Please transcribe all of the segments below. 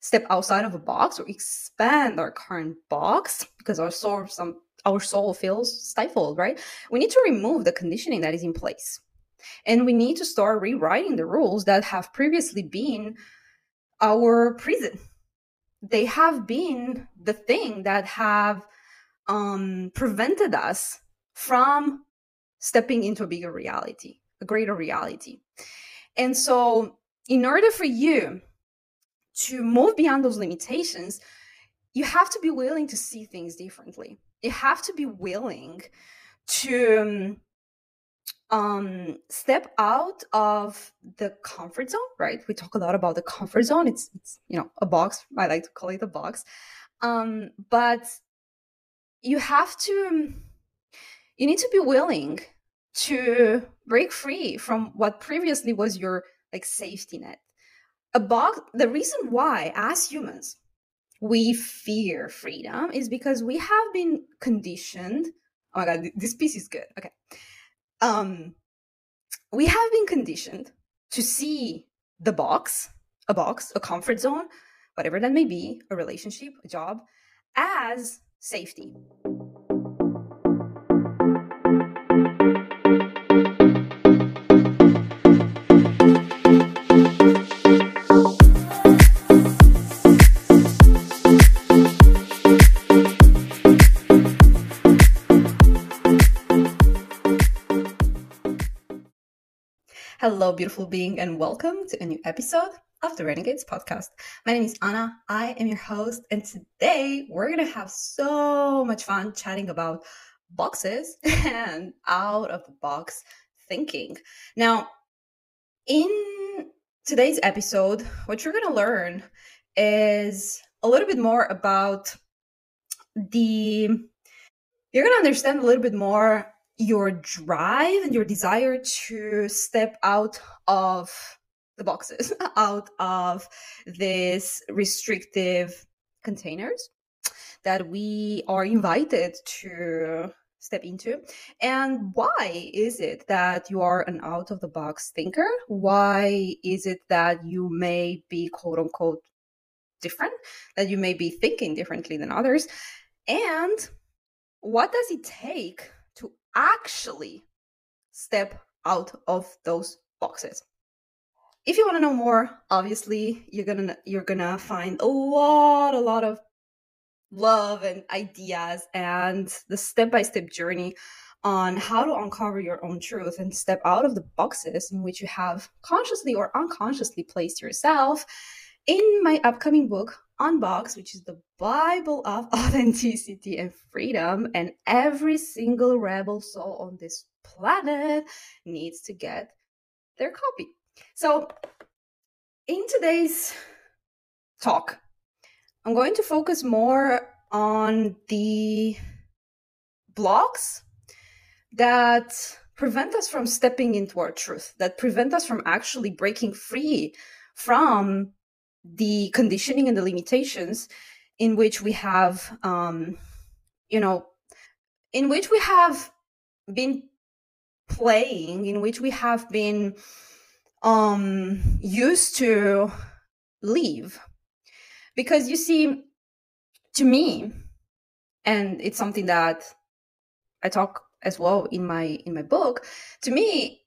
step outside of a box or expand our current box because our soul some our soul feels stifled right? We need to remove the conditioning that is in place. And we need to start rewriting the rules that have previously been our prison. They have been the thing that have um, prevented us from stepping into a bigger reality a greater reality. And so in order for you to move beyond those limitations, you have to be willing to see things differently. You have to be willing to um, step out of the comfort zone, right? We talk a lot about the comfort zone. It's, it's you know, a box. I like to call it a box. Um, but you have to, you need to be willing to break free from what previously was your like safety net a box the reason why as humans we fear freedom is because we have been conditioned oh my god this piece is good okay. Um we have been conditioned to see the box a box a comfort zone whatever that may be a relationship a job as safety Hello, beautiful being, and welcome to a new episode of the Renegades podcast. My name is Ana. I am your host, and today we're going to have so much fun chatting about boxes and out of the box thinking. Now, in today's episode, what you're going to learn is a little bit more about the you're going to understand a little bit more your drive and your desire to step out of the boxes, out of this restrictive containers that we are invited to step into. And why is it that you are an out of the box thinker? Why is it that you may be quote unquote different, that you may be thinking differently than others? And what does it take actually step out of those boxes. If you want to know more, obviously you're gonna you're gonna find a lot, a lot of love and ideas and the step-by-step journey on how to uncover your own truth and step out of the boxes in which you have consciously or unconsciously placed yourself in my upcoming book Unboxed, which is the Bible of authenticity and freedom. And every single rebel soul on this planet needs to get their copy. So, in today's talk, I'm going to focus more on the blocks that prevent us from stepping into our truth, that prevent us from actually breaking free from the conditioning and the limitations in which we have um, you know in which we have been playing in which we have been um used to live because you see to me and it's something that i talk as well in my in my book to me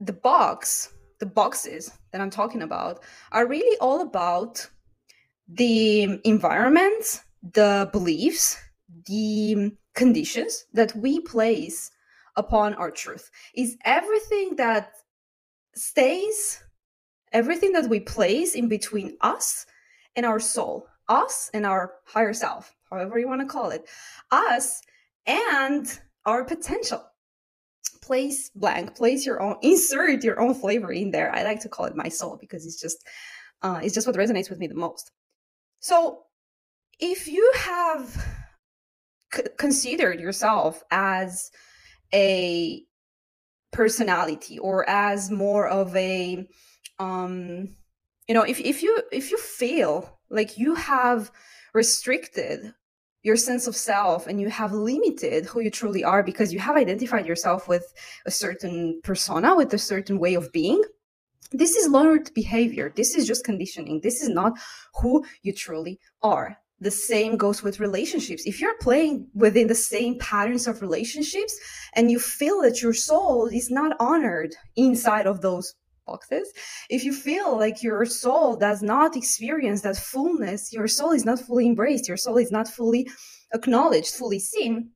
the box the boxes that I'm talking about are really all about the environment, the beliefs, the conditions that we place upon our truth. Is everything that stays, everything that we place in between us and our soul, us and our higher self, however you want to call it, us and our potential place blank place your own insert your own flavor in there. I like to call it my soul because it's just uh, it's just what resonates with me the most. So if you have c- considered yourself as a personality or as more of a um you know if, if you if you feel like you have restricted your sense of self and you have limited who you truly are because you have identified yourself with a certain persona with a certain way of being this is learned behavior. This is just conditioning. This is not who you truly are. The same goes with relationships. If you're playing within the same patterns of relationships and you feel that your soul is not honored inside of those boxes, if you feel like your soul does not experience that fullness, your soul is not fully embraced, your soul is not fully acknowledged, fully seen,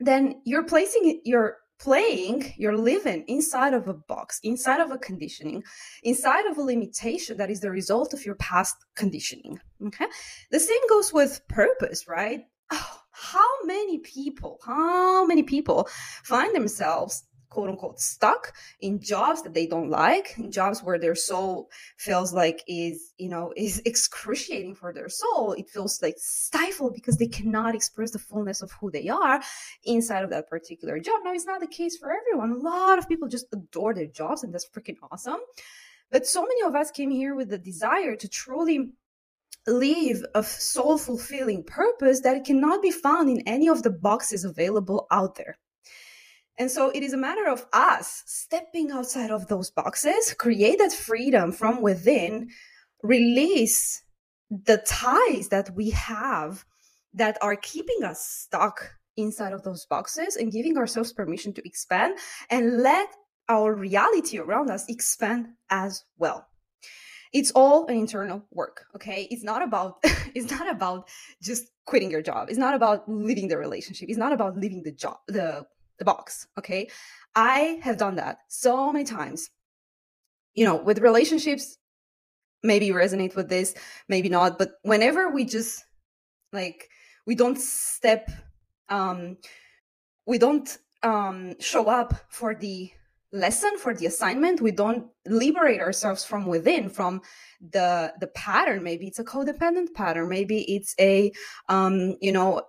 then you're placing your playing, you're living inside of a box, inside of a conditioning, inside of a limitation that is the result of your past conditioning. Okay. The same goes with purpose, right? Oh, how many people, how many people find themselves quote unquote stuck in jobs that they don't like jobs where their soul feels like is you know is excruciating for their soul. It feels like stifled because they cannot express the fullness of who they are inside of that particular job. Now it's not the case for everyone. A lot of people just adore their jobs and that's freaking awesome. But so many of us came here with the desire to truly live a soul fulfilling purpose that cannot be found in any of the boxes available out there and so it is a matter of us stepping outside of those boxes, create that freedom from within, release the ties that we have that are keeping us stuck inside of those boxes and giving ourselves permission to expand and let our reality around us expand as well. It's all an internal work okay? It's not about it's not about just quitting your job. It's not about leaving the relationship. It's not about leaving the job the the box. Okay. I have done that so many times. You know, with relationships, maybe resonate with this, maybe not. But whenever we just like, we don't step, um, we don't um, show up for the lesson for the assignment we don't liberate ourselves from within from the the pattern maybe it's a codependent pattern maybe it's a um you know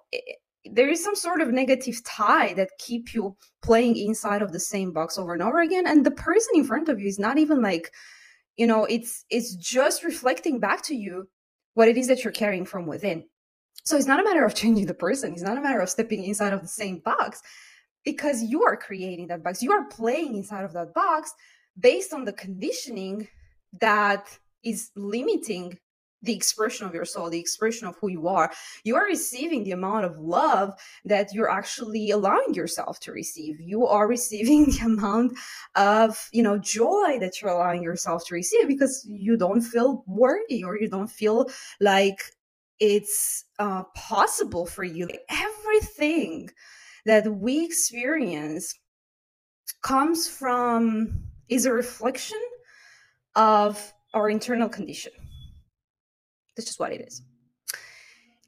there is some sort of negative tie that keep you playing inside of the same box over and over again and the person in front of you is not even like you know it's it's just reflecting back to you what it is that you're carrying from within. So it's not a matter of changing the person it's not a matter of stepping inside of the same box because you are creating that box you are playing inside of that box based on the conditioning that is limiting the expression of your soul, the expression of who you are, you are receiving the amount of love that you're actually allowing yourself to receive. You are receiving the amount of, you know, joy that you're allowing yourself to receive because you don't feel worthy or you don't feel like it's uh, possible for you. Everything that we experience comes from, is a reflection of our internal condition that's just what it is.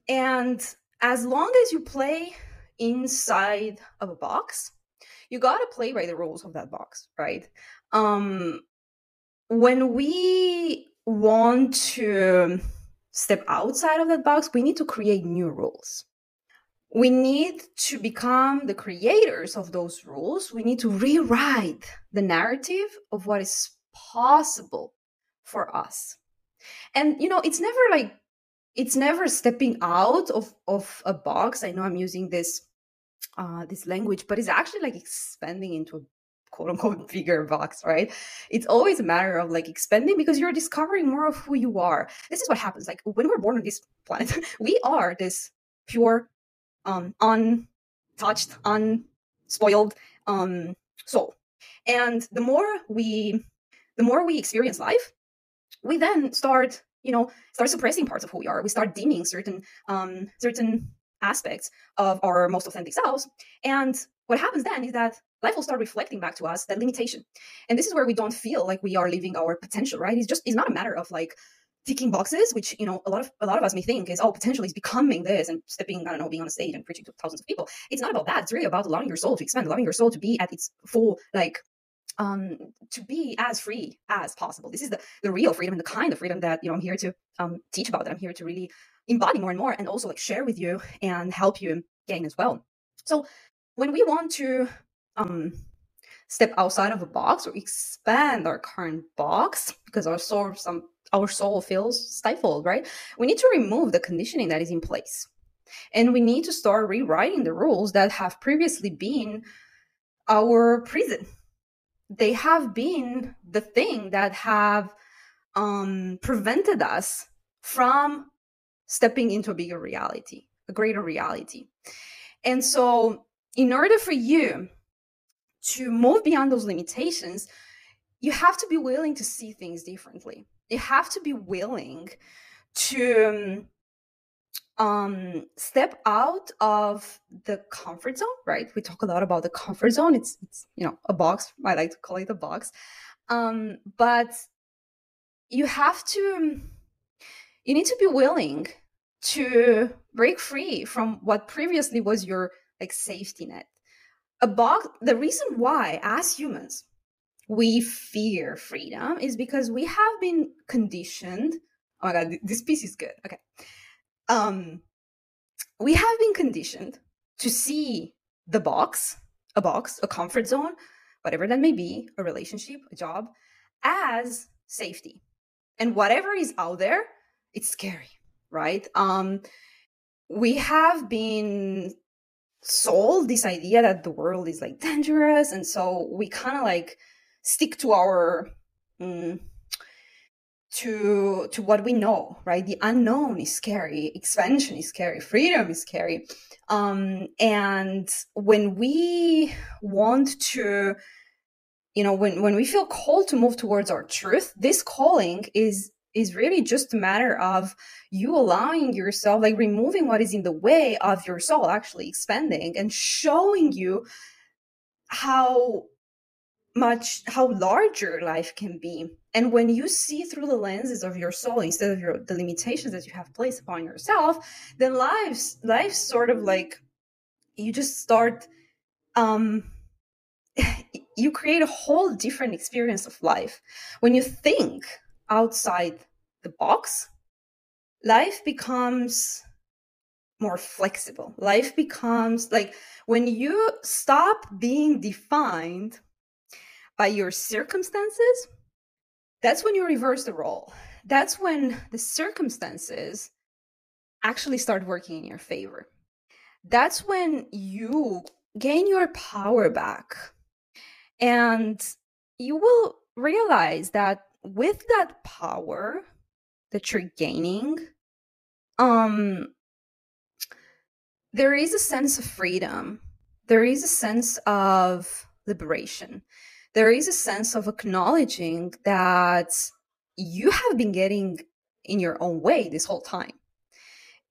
And as long as you play inside of a box, you got to play by the rules of that box, right? Um, when we want to step outside of that box, we need to create new rules. We need to become the creators of those rules. We need to rewrite the narrative of what is possible for us and you know it's never like it's never stepping out of of a box. I know i'm using this uh this language but it's actually like expanding into a quote unquote bigger box right? It's always a matter of like expanding because you're discovering more of who you are. This is what happens like when we're born on this planet we are this pure um untouched unspoiled um soul. And the more we the more we experience life we then start you know start suppressing parts of who we are. We start dimming certain um certain aspects of our most authentic selves. And what happens then is that life will start reflecting back to us that limitation. And this is where we don't feel like we are living our potential right? It's just it's not a matter of like ticking boxes which you know a lot of a lot of us may think is oh potential is becoming this and stepping i don't know being on a stage and preaching to thousands of people. It's not about that. It's really about allowing your soul to expand allowing your soul to be at its full like um, to be as free as possible. This is the, the real freedom and the kind of freedom that you know I'm here to um, teach about. That I'm here to really embody more and more, and also like share with you and help you gain as well. So when we want to um, step outside of a box or expand our current box because our soul some our soul feels stifled, right? We need to remove the conditioning that is in place. And we need to start rewriting the rules that have previously been our prison they have been the thing that have um, prevented us from stepping into a bigger reality, a greater reality. And so, in order for you to move beyond those limitations, you have to be willing to see things differently. You have to be willing to um, step out of the comfort zone, right? We talk a lot about the comfort zone. It's, it's you know, a box. I like to call it a box. Um, but you have to, you need to be willing to break free from what previously was your like safety net. A box, the reason why as humans, we fear freedom is because we have been conditioned. Oh my God, this piece is good. Okay. Um, we have been conditioned to see the box, a box, a comfort zone, whatever that may be, a relationship, a job, as safety. And whatever is out there, it's scary, right? Um, we have been sold this idea that the world is like dangerous. And so we kind of like stick to our mm, to to what we know right? The unknown is scary expansion is scary freedom is scary. Um and when we want to you know when when we feel called to move towards our truth this calling is is really just a matter of you allowing yourself like removing what is in the way of your soul actually expanding and showing you how much how large your life can be. And when you see through the lenses of your soul instead of your the limitations that you have placed upon yourself then life's life sort of like you just start um you create a whole different experience of life. When you think outside the box life becomes more flexible. Life becomes like when you stop being defined by your circumstances, that's when you reverse the role. That's when the circumstances actually start working in your favor. That's when you gain your power back. And you will realize that with that power that you're gaining, um, there is a sense of freedom. There is a sense of liberation there is a sense of acknowledging that you have been getting in your own way this whole time.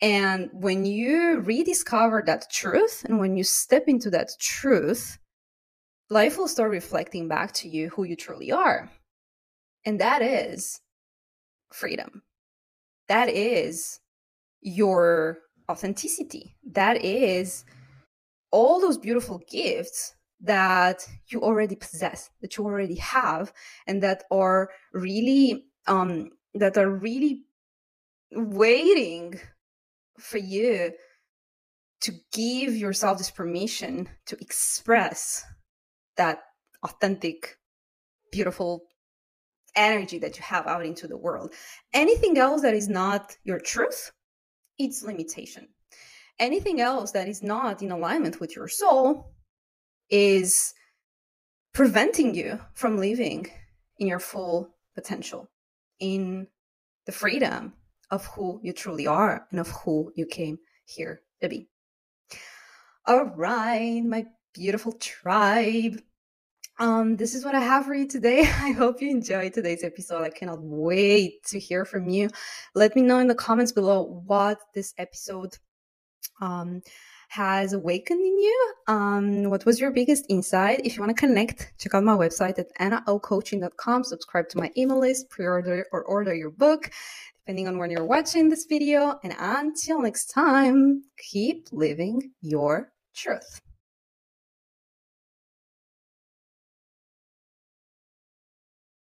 And when you rediscover that truth and when you step into that truth, life will start reflecting back to you who you truly are. And that is freedom. That is your authenticity. That is all those beautiful gifts that you already possess, that you already have, and that are really um, that are really waiting for you to give yourself this permission to express that authentic, beautiful energy that you have out into the world. Anything else that is not your truth, it's limitation. Anything else that is not in alignment with your soul, is preventing you from living in your full potential, in the freedom of who you truly are and of who you came here to be. All right, my beautiful tribe. Um, this is what I have for you today. I hope you enjoyed today's episode. I cannot wait to hear from you. Let me know in the comments below what this episode um has awakened in you? Um, what was your biggest insight? If you want to connect, check out my website at anaocoaching.com. Subscribe to my email list, pre-order or order your book, depending on when you're watching this video. And until next time, keep living your truth.